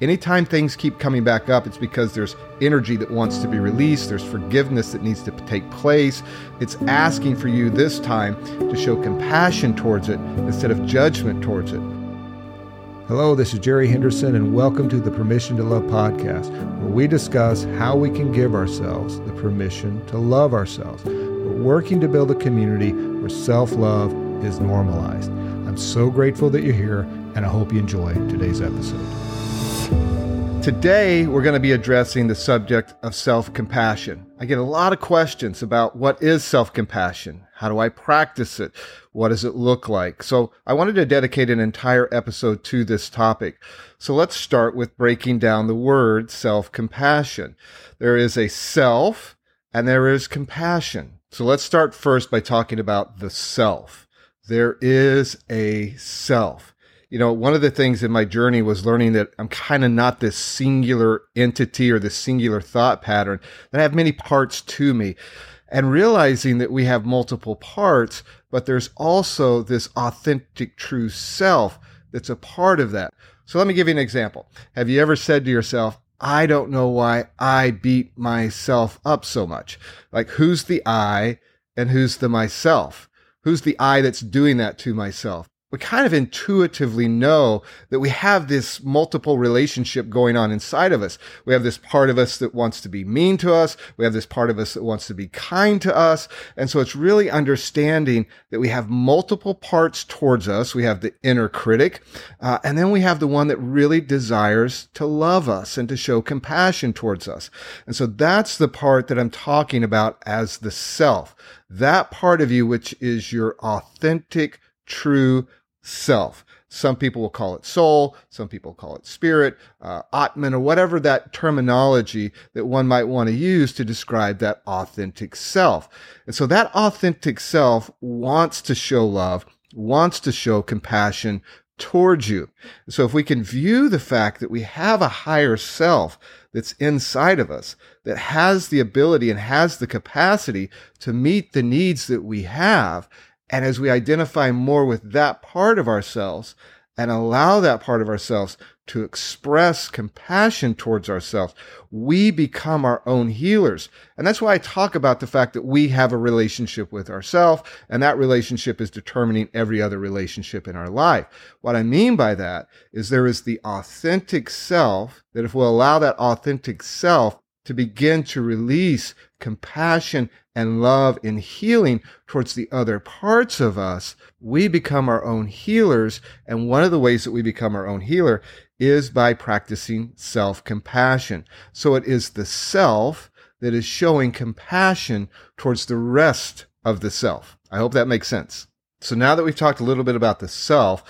Anytime things keep coming back up, it's because there's energy that wants to be released, there's forgiveness that needs to take place. It's asking for you this time to show compassion towards it instead of judgment towards it. Hello, this is Jerry Henderson, and welcome to the Permission to Love podcast, where we discuss how we can give ourselves the permission to love ourselves. We're working to build a community where self love is normalized. I'm so grateful that you're here, and I hope you enjoy today's episode. Today, we're going to be addressing the subject of self compassion. I get a lot of questions about what is self compassion? How do I practice it? What does it look like? So, I wanted to dedicate an entire episode to this topic. So, let's start with breaking down the word self compassion. There is a self and there is compassion. So, let's start first by talking about the self. There is a self you know, one of the things in my journey was learning that I'm kind of not this singular entity or this singular thought pattern, that I have many parts to me. And realizing that we have multiple parts, but there's also this authentic, true self that's a part of that. So let me give you an example. Have you ever said to yourself, I don't know why I beat myself up so much? Like, who's the I and who's the myself? Who's the I that's doing that to myself? We kind of intuitively know that we have this multiple relationship going on inside of us. We have this part of us that wants to be mean to us. We have this part of us that wants to be kind to us. And so it's really understanding that we have multiple parts towards us. We have the inner critic, uh, and then we have the one that really desires to love us and to show compassion towards us. And so that's the part that I'm talking about as the self. That part of you, which is your authentic, true self. Some people will call it soul, some people call it spirit, uh, Atman, or whatever that terminology that one might want to use to describe that authentic self. And so that authentic self wants to show love, wants to show compassion towards you. So if we can view the fact that we have a higher self that's inside of us, that has the ability and has the capacity to meet the needs that we have, and as we identify more with that part of ourselves and allow that part of ourselves to express compassion towards ourselves, we become our own healers. And that's why I talk about the fact that we have a relationship with ourselves, and that relationship is determining every other relationship in our life. What I mean by that is there is the authentic self that if we'll allow that authentic self to begin to release compassion and love and healing towards the other parts of us, we become our own healers. And one of the ways that we become our own healer is by practicing self compassion. So it is the self that is showing compassion towards the rest of the self. I hope that makes sense. So now that we've talked a little bit about the self,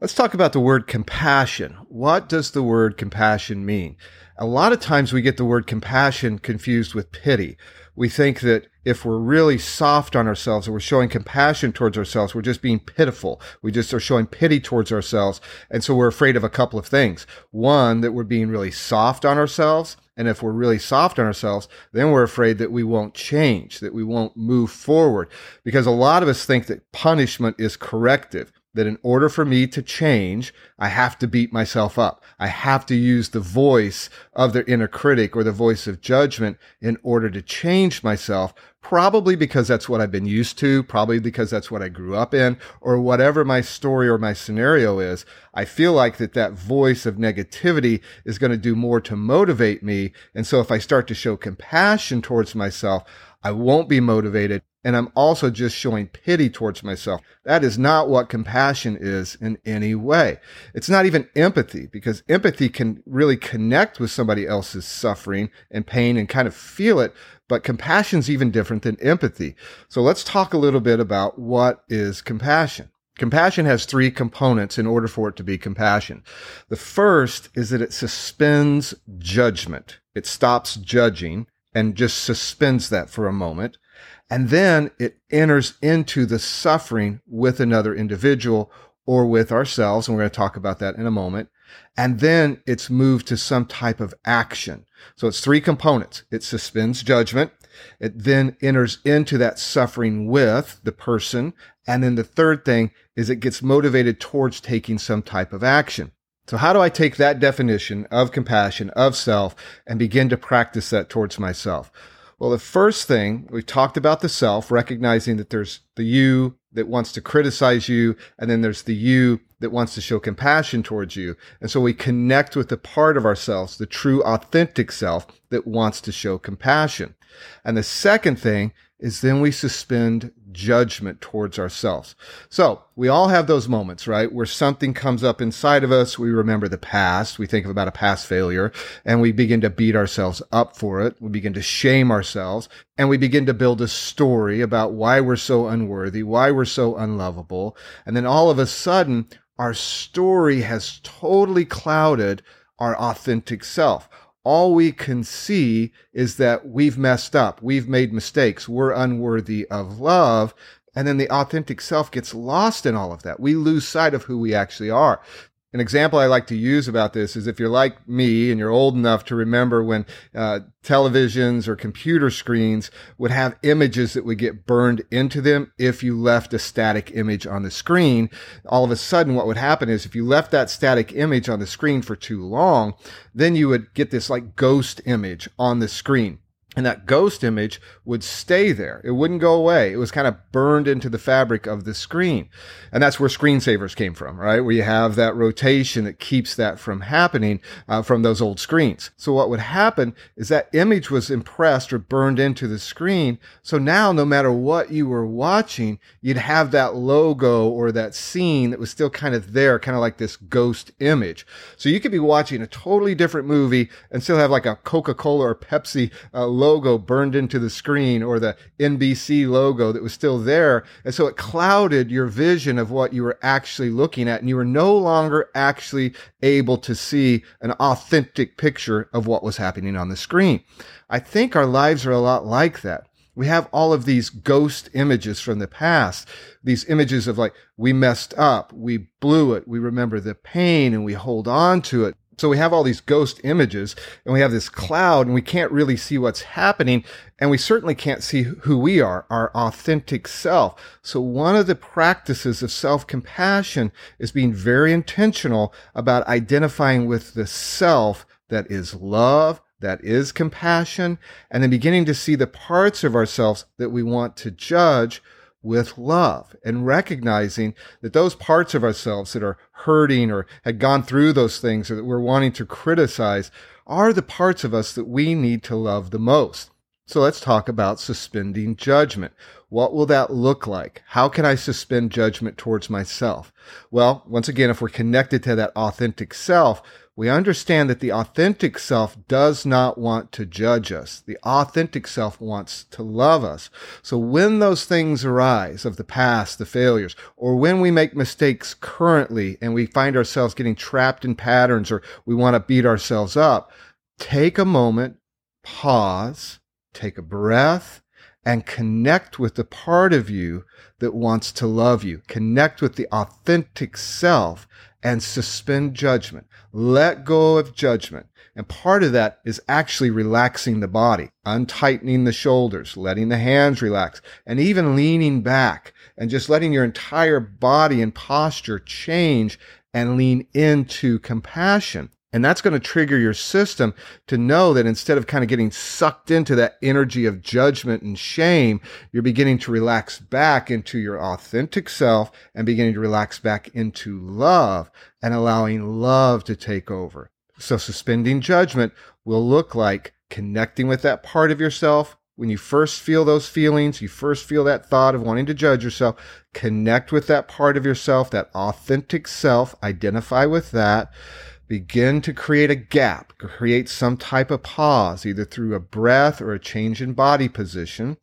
let's talk about the word compassion. What does the word compassion mean? A lot of times we get the word compassion confused with pity. We think that if we're really soft on ourselves and we're showing compassion towards ourselves, we're just being pitiful. We just are showing pity towards ourselves. And so we're afraid of a couple of things. One, that we're being really soft on ourselves. And if we're really soft on ourselves, then we're afraid that we won't change, that we won't move forward. Because a lot of us think that punishment is corrective that in order for me to change, I have to beat myself up. I have to use the voice of the inner critic or the voice of judgment in order to change myself, probably because that's what I've been used to, probably because that's what I grew up in, or whatever my story or my scenario is. I feel like that that voice of negativity is going to do more to motivate me. And so if I start to show compassion towards myself, I won't be motivated and I'm also just showing pity towards myself. That is not what compassion is in any way. It's not even empathy because empathy can really connect with somebody else's suffering and pain and kind of feel it. But compassion is even different than empathy. So let's talk a little bit about what is compassion. Compassion has three components in order for it to be compassion. The first is that it suspends judgment. It stops judging and just suspends that for a moment. And then it enters into the suffering with another individual or with ourselves. And we're going to talk about that in a moment. And then it's moved to some type of action. So it's three components. It suspends judgment. It then enters into that suffering with the person. And then the third thing is it gets motivated towards taking some type of action. So, how do I take that definition of compassion, of self, and begin to practice that towards myself? Well, the first thing we talked about the self, recognizing that there's the you that wants to criticize you, and then there's the you that wants to show compassion towards you. And so we connect with the part of ourselves, the true authentic self that wants to show compassion. And the second thing is then we suspend judgment towards ourselves. So we all have those moments, right? Where something comes up inside of us. We remember the past. We think about a past failure and we begin to beat ourselves up for it. We begin to shame ourselves and we begin to build a story about why we're so unworthy, why we're so unlovable. And then all of a sudden, our story has totally clouded our authentic self all we can see is that we've messed up, we've made mistakes, we're unworthy of love. And then the authentic self gets lost in all of that. We lose sight of who we actually are. An example I like to use about this is if you're like me and you're old enough to remember when uh, televisions or computer screens would have images that would get burned into them if you left a static image on the screen. All of a sudden, what would happen is if you left that static image on the screen for too long, then you would get this like ghost image on the screen and that ghost image would stay there. It wouldn't go away. It was kind of burned into the fabric of the screen. And that's where screensavers came from, right? We have that rotation that keeps that from happening uh, from those old screens. So what would happen is that image was impressed or burned into the screen. So now no matter what you were watching, you'd have that logo or that scene that was still kind of there, kind of like this ghost image. So you could be watching a totally different movie and still have like a Coca-Cola or Pepsi uh, logo burned into the screen or the NBC logo that was still there. And so it clouded your vision of what you were actually looking at. And you were no longer actually able to see an authentic picture of what was happening on the screen. I think our lives are a lot like that. We have all of these ghost images from the past, these images of like, we messed up, we blew it, we remember the pain and we hold on to it. So we have all these ghost images and we have this cloud and we can't really see what's happening. And we certainly can't see who we are, our authentic self. So one of the practices of self compassion is being very intentional about identifying with the self that is love, that is compassion, and then beginning to see the parts of ourselves that we want to judge with love and recognizing that those parts of ourselves that are hurting or had gone through those things or that we're wanting to criticize are the parts of us that we need to love the most. So let's talk about suspending judgment. What will that look like? How can I suspend judgment towards myself? Well, once again, if we're connected to that authentic self, we understand that the authentic self does not want to judge us. The authentic self wants to love us. So when those things arise of the past, the failures, or when we make mistakes currently and we find ourselves getting trapped in patterns or we want to beat ourselves up, take a moment, pause, take a breath, and connect with the part of you that wants to love you. Connect with the authentic self and suspend judgment. Let go of judgment. And part of that is actually relaxing the body, untightening the shoulders, letting the hands relax, and even leaning back and just letting your entire body and posture change and lean into compassion. And that's going to trigger your system to know that instead of kind of getting sucked into that energy of judgment and shame, you're beginning to relax back into your authentic self and beginning to relax back into love and allowing love to take over. So suspending judgment will look like connecting with that part of yourself. When you first feel those feelings, you first feel that thought of wanting to judge yourself, connect with that part of yourself, that authentic self, identify with that begin to create a gap, create some type of pause, either through a breath or a change in body position,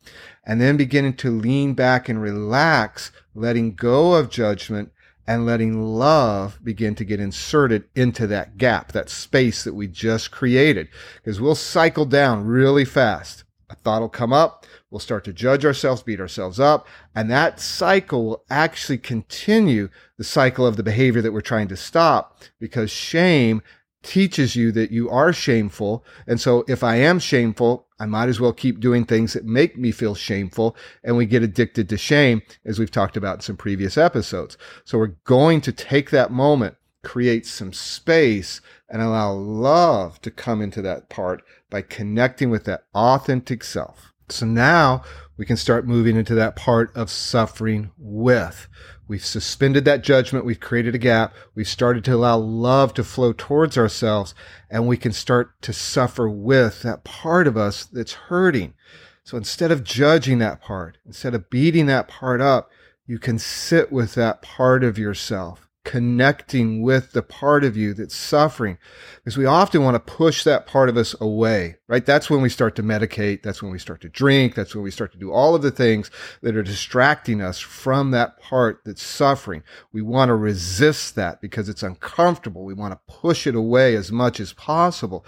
and then beginning to lean back and relax, letting go of judgment and letting love begin to get inserted into that gap, that space that we just created. Because we'll cycle down really fast. A thought will come up. We'll start to judge ourselves, beat ourselves up. And that cycle will actually continue the cycle of the behavior that we're trying to stop because shame teaches you that you are shameful. And so if I am shameful, I might as well keep doing things that make me feel shameful. And we get addicted to shame, as we've talked about in some previous episodes. So we're going to take that moment create some space and allow love to come into that part by connecting with that authentic self. So now we can start moving into that part of suffering with. We've suspended that judgment. We've created a gap. We've started to allow love to flow towards ourselves and we can start to suffer with that part of us that's hurting. So instead of judging that part, instead of beating that part up, you can sit with that part of yourself connecting with the part of you that's suffering. Because we often want to push that part of us away, right? That's when we start to medicate. That's when we start to drink. That's when we start to do all of the things that are distracting us from that part that's suffering. We want to resist that because it's uncomfortable. We want to push it away as much as possible.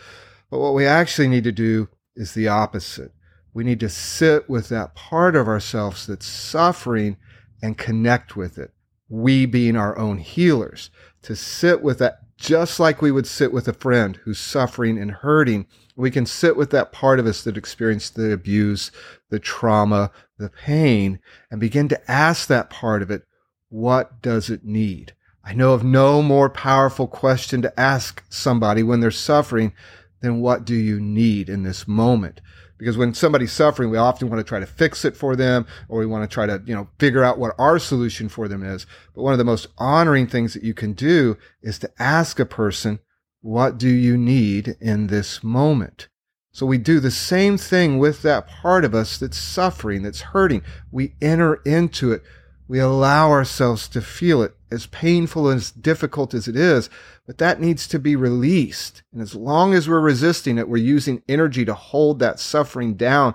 But what we actually need to do is the opposite. We need to sit with that part of ourselves that's suffering and connect with it we being our own healers, to sit with that just like we would sit with a friend who's suffering and hurting. We can sit with that part of us that experienced the abuse, the trauma, the pain, and begin to ask that part of it, what does it need? I know of no more powerful question to ask somebody when they're suffering than what do you need in this moment? Because when somebody's suffering, we often want to try to fix it for them or we want to try to, you know, figure out what our solution for them is. But one of the most honoring things that you can do is to ask a person, what do you need in this moment? So we do the same thing with that part of us that's suffering, that's hurting. We enter into it. We allow ourselves to feel it as painful and as difficult as it is, but that needs to be released. And as long as we're resisting it, we're using energy to hold that suffering down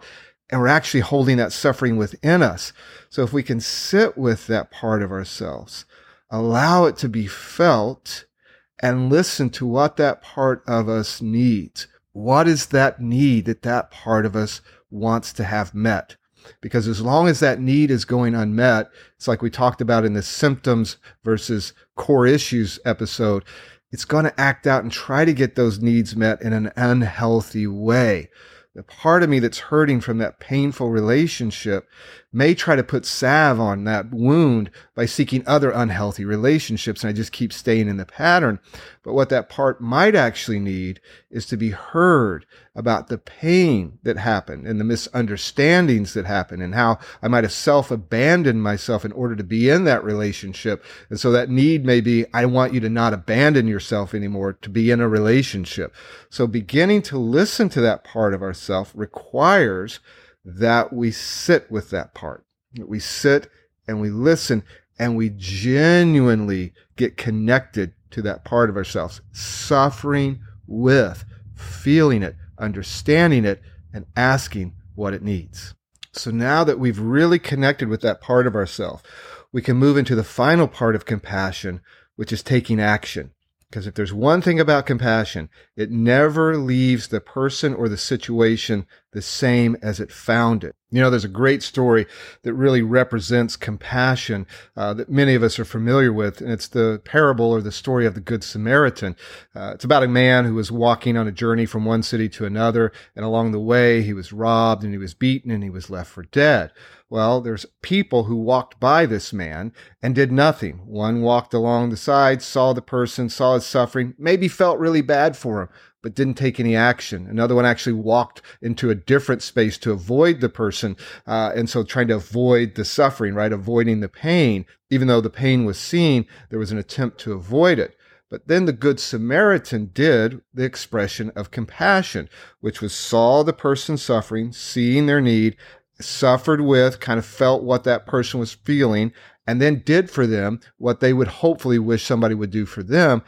and we're actually holding that suffering within us. So if we can sit with that part of ourselves, allow it to be felt and listen to what that part of us needs. What is that need that that part of us wants to have met? Because as long as that need is going unmet, it's like we talked about in the symptoms versus core issues episode it's going to act out and try to get those needs met in an unhealthy way. The part of me that's hurting from that painful relationship may try to put salve on that wound by seeking other unhealthy relationships. And I just keep staying in the pattern. But what that part might actually need is to be heard about the pain that happened and the misunderstandings that happened and how I might have self abandoned myself in order to be in that relationship. And so that need may be, I want you to not abandon yourself anymore to be in a relationship. So beginning to listen to that part of ourself requires that we sit with that part. We sit and we listen and we genuinely get connected to that part of ourselves, suffering with, feeling it, understanding it, and asking what it needs. So now that we've really connected with that part of ourselves, we can move into the final part of compassion, which is taking action. Because if there's one thing about compassion, it never leaves the person or the situation the same as it found it. You know, there's a great story that really represents compassion uh, that many of us are familiar with, and it's the parable or the story of the Good Samaritan. Uh, it's about a man who was walking on a journey from one city to another, and along the way, he was robbed and he was beaten and he was left for dead. Well, there's people who walked by this man and did nothing. One walked along the side, saw the person, saw his suffering, maybe felt really bad for him, but didn't take any action. Another one actually walked into a different space to avoid the person. Uh, and so trying to avoid the suffering, right? Avoiding the pain. Even though the pain was seen, there was an attempt to avoid it. But then the Good Samaritan did the expression of compassion, which was saw the person suffering, seeing their need, suffered with, kind of felt what that person was feeling, and then did for them what they would hopefully wish somebody would do for them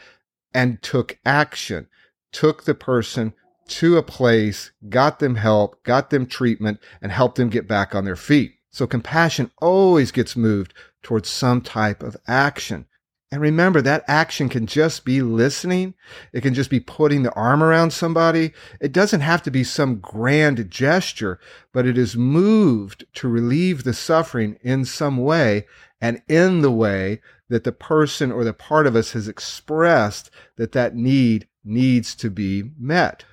and took action, took the person to a place, got them help, got them treatment, and helped them get back on their feet. So compassion always gets moved towards some type of action. And remember, that action can just be listening. It can just be putting the arm around somebody. It doesn't have to be some grand gesture, but it is moved to relieve the suffering in some way and in the way that the person or the part of us has expressed that that need needs to be met.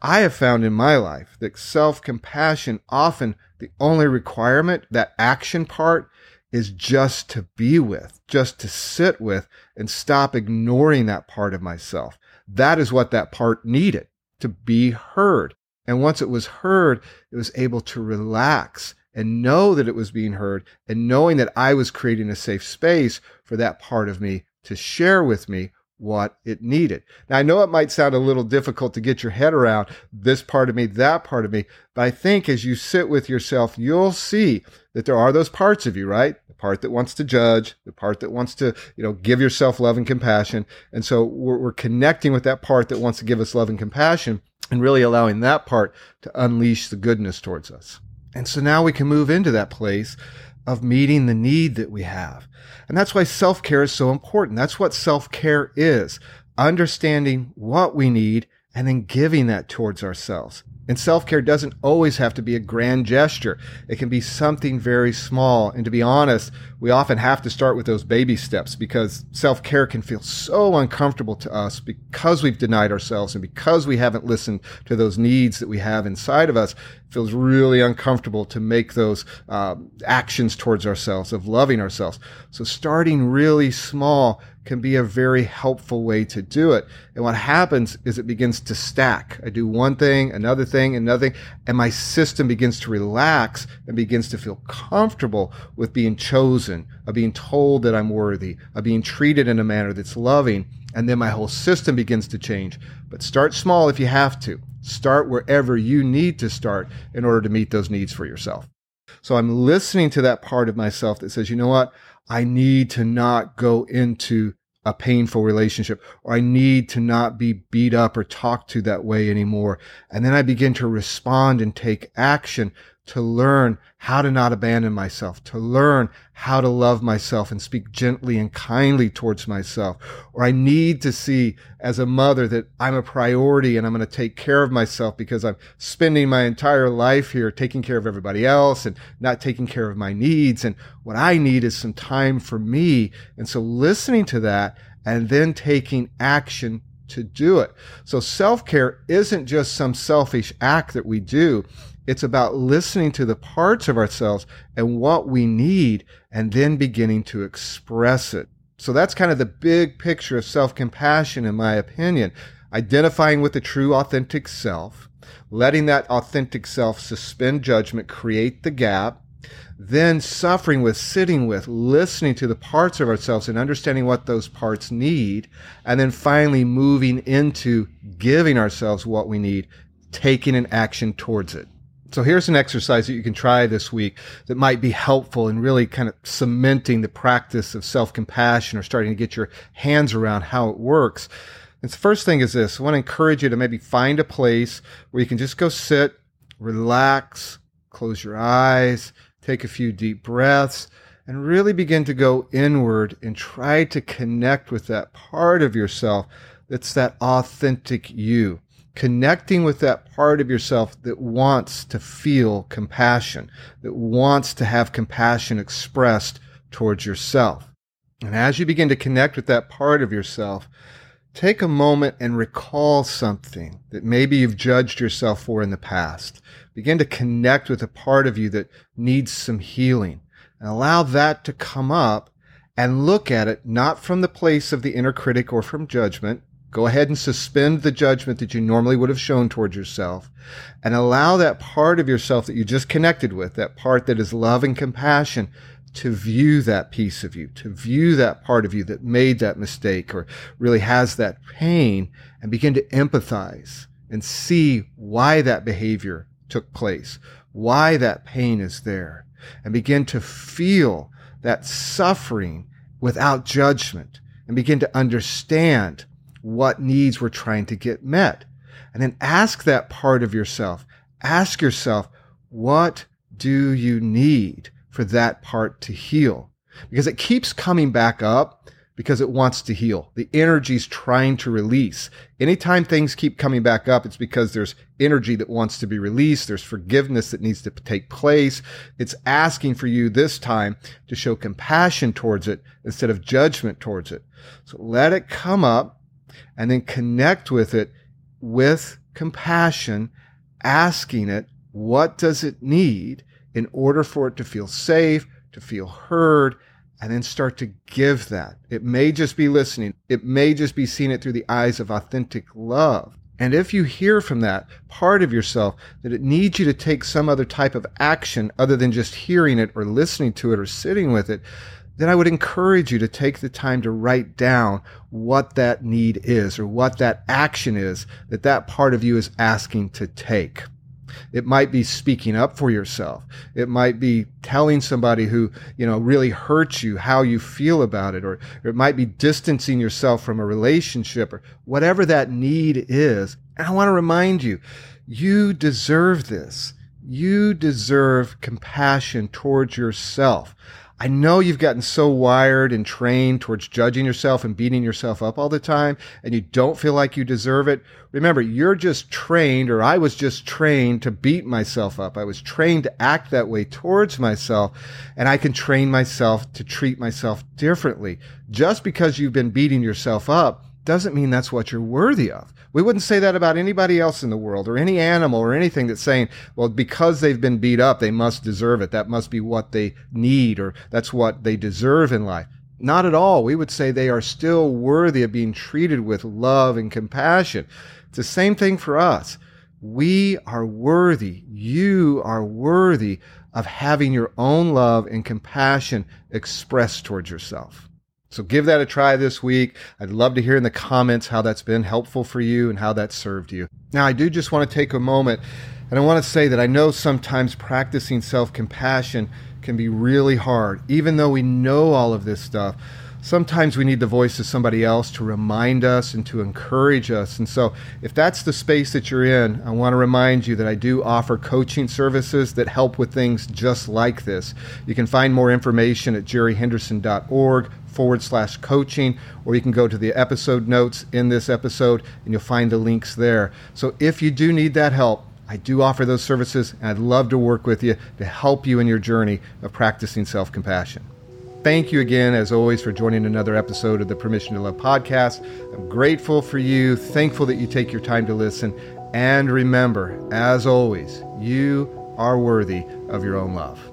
I have found in my life that self compassion often the only requirement, that action part, is just to be with, just to sit with and stop ignoring that part of myself. That is what that part needed to be heard. And once it was heard, it was able to relax and know that it was being heard and knowing that I was creating a safe space for that part of me to share with me what it needed. Now, I know it might sound a little difficult to get your head around this part of me, that part of me, but I think as you sit with yourself, you'll see that there are those parts of you, right? Part that wants to judge, the part that wants to, you know, give yourself love and compassion. And so we're, we're connecting with that part that wants to give us love and compassion and really allowing that part to unleash the goodness towards us. And so now we can move into that place of meeting the need that we have. And that's why self care is so important. That's what self care is understanding what we need and then giving that towards ourselves. And self care doesn't always have to be a grand gesture. It can be something very small. And to be honest, we often have to start with those baby steps because self care can feel so uncomfortable to us because we've denied ourselves and because we haven't listened to those needs that we have inside of us. It feels really uncomfortable to make those uh, actions towards ourselves of loving ourselves. So starting really small can be a very helpful way to do it. And what happens is it begins to stack. I do one thing, another thing, another thing, and my system begins to relax and begins to feel comfortable with being chosen, of being told that I'm worthy, of being treated in a manner that's loving. And then my whole system begins to change. But start small if you have to. Start wherever you need to start in order to meet those needs for yourself. So I'm listening to that part of myself that says, you know what? I need to not go into a painful relationship, or I need to not be beat up or talked to that way anymore. And then I begin to respond and take action to learn how to not abandon myself, to learn how to love myself and speak gently and kindly towards myself. Or I need to see as a mother that I'm a priority and I'm going to take care of myself because I'm spending my entire life here taking care of everybody else and not taking care of my needs. And what I need is some time for me. And so listening to that and then taking action to do it. So self care isn't just some selfish act that we do. It's about listening to the parts of ourselves and what we need and then beginning to express it. So that's kind of the big picture of self compassion, in my opinion. Identifying with the true, authentic self, letting that authentic self suspend judgment, create the gap, then suffering with, sitting with, listening to the parts of ourselves and understanding what those parts need, and then finally moving into giving ourselves what we need, taking an action towards it. So here's an exercise that you can try this week that might be helpful in really kind of cementing the practice of self-compassion or starting to get your hands around how it works. And the first thing is this. I want to encourage you to maybe find a place where you can just go sit, relax, close your eyes, take a few deep breaths, and really begin to go inward and try to connect with that part of yourself that's that authentic you connecting with that part of yourself that wants to feel compassion, that wants to have compassion expressed towards yourself. And as you begin to connect with that part of yourself, take a moment and recall something that maybe you've judged yourself for in the past. Begin to connect with a part of you that needs some healing and allow that to come up and look at it not from the place of the inner critic or from judgment, Go ahead and suspend the judgment that you normally would have shown towards yourself and allow that part of yourself that you just connected with, that part that is love and compassion, to view that piece of you, to view that part of you that made that mistake or really has that pain and begin to empathize and see why that behavior took place, why that pain is there, and begin to feel that suffering without judgment and begin to understand what needs we're trying to get met. And then ask that part of yourself. Ask yourself, what do you need for that part to heal? Because it keeps coming back up because it wants to heal. The energy's trying to release. Anytime things keep coming back up, it's because there's energy that wants to be released. There's forgiveness that needs to take place. It's asking for you this time to show compassion towards it instead of judgment towards it. So let it come up and then connect with it with compassion, asking it, what does it need in order for it to feel safe, to feel heard, and then start to give that. It may just be listening. It may just be seeing it through the eyes of authentic love. And if you hear from that part of yourself that it needs you to take some other type of action other than just hearing it or listening to it or sitting with it, then I would encourage you to take the time to write down what that need is or what that action is that that part of you is asking to take. It might be speaking up for yourself. It might be telling somebody who, you know, really hurts you how you feel about it. Or, or it might be distancing yourself from a relationship or whatever that need is. And I want to remind you, you deserve this. You deserve compassion towards yourself. I know you've gotten so wired and trained towards judging yourself and beating yourself up all the time, and you don't feel like you deserve it. Remember, you're just trained, or I was just trained to beat myself up. I was trained to act that way towards myself, and I can train myself to treat myself differently. Just because you've been beating yourself up doesn't mean that's what you're worthy of. We wouldn't say that about anybody else in the world or any animal or anything that's saying, well, because they've been beat up, they must deserve it. That must be what they need or that's what they deserve in life. Not at all. We would say they are still worthy of being treated with love and compassion. It's the same thing for us. We are worthy. You are worthy of having your own love and compassion expressed towards yourself. So give that a try this week. I'd love to hear in the comments how that's been helpful for you and how that served you. Now, I do just want to take a moment and I want to say that I know sometimes practicing self compassion can be really hard. Even though we know all of this stuff, sometimes we need the voice of somebody else to remind us and to encourage us. And so, if that's the space that you're in, I want to remind you that I do offer coaching services that help with things just like this. You can find more information at jerryhenderson.org forward slash coaching, or you can go to the episode notes in this episode and you'll find the links there. So if you do need that help, I do offer those services and I'd love to work with you to help you in your journey of practicing self compassion. Thank you again, as always, for joining another episode of the Permission to Love podcast. I'm grateful for you, thankful that you take your time to listen. And remember, as always, you are worthy of your own love.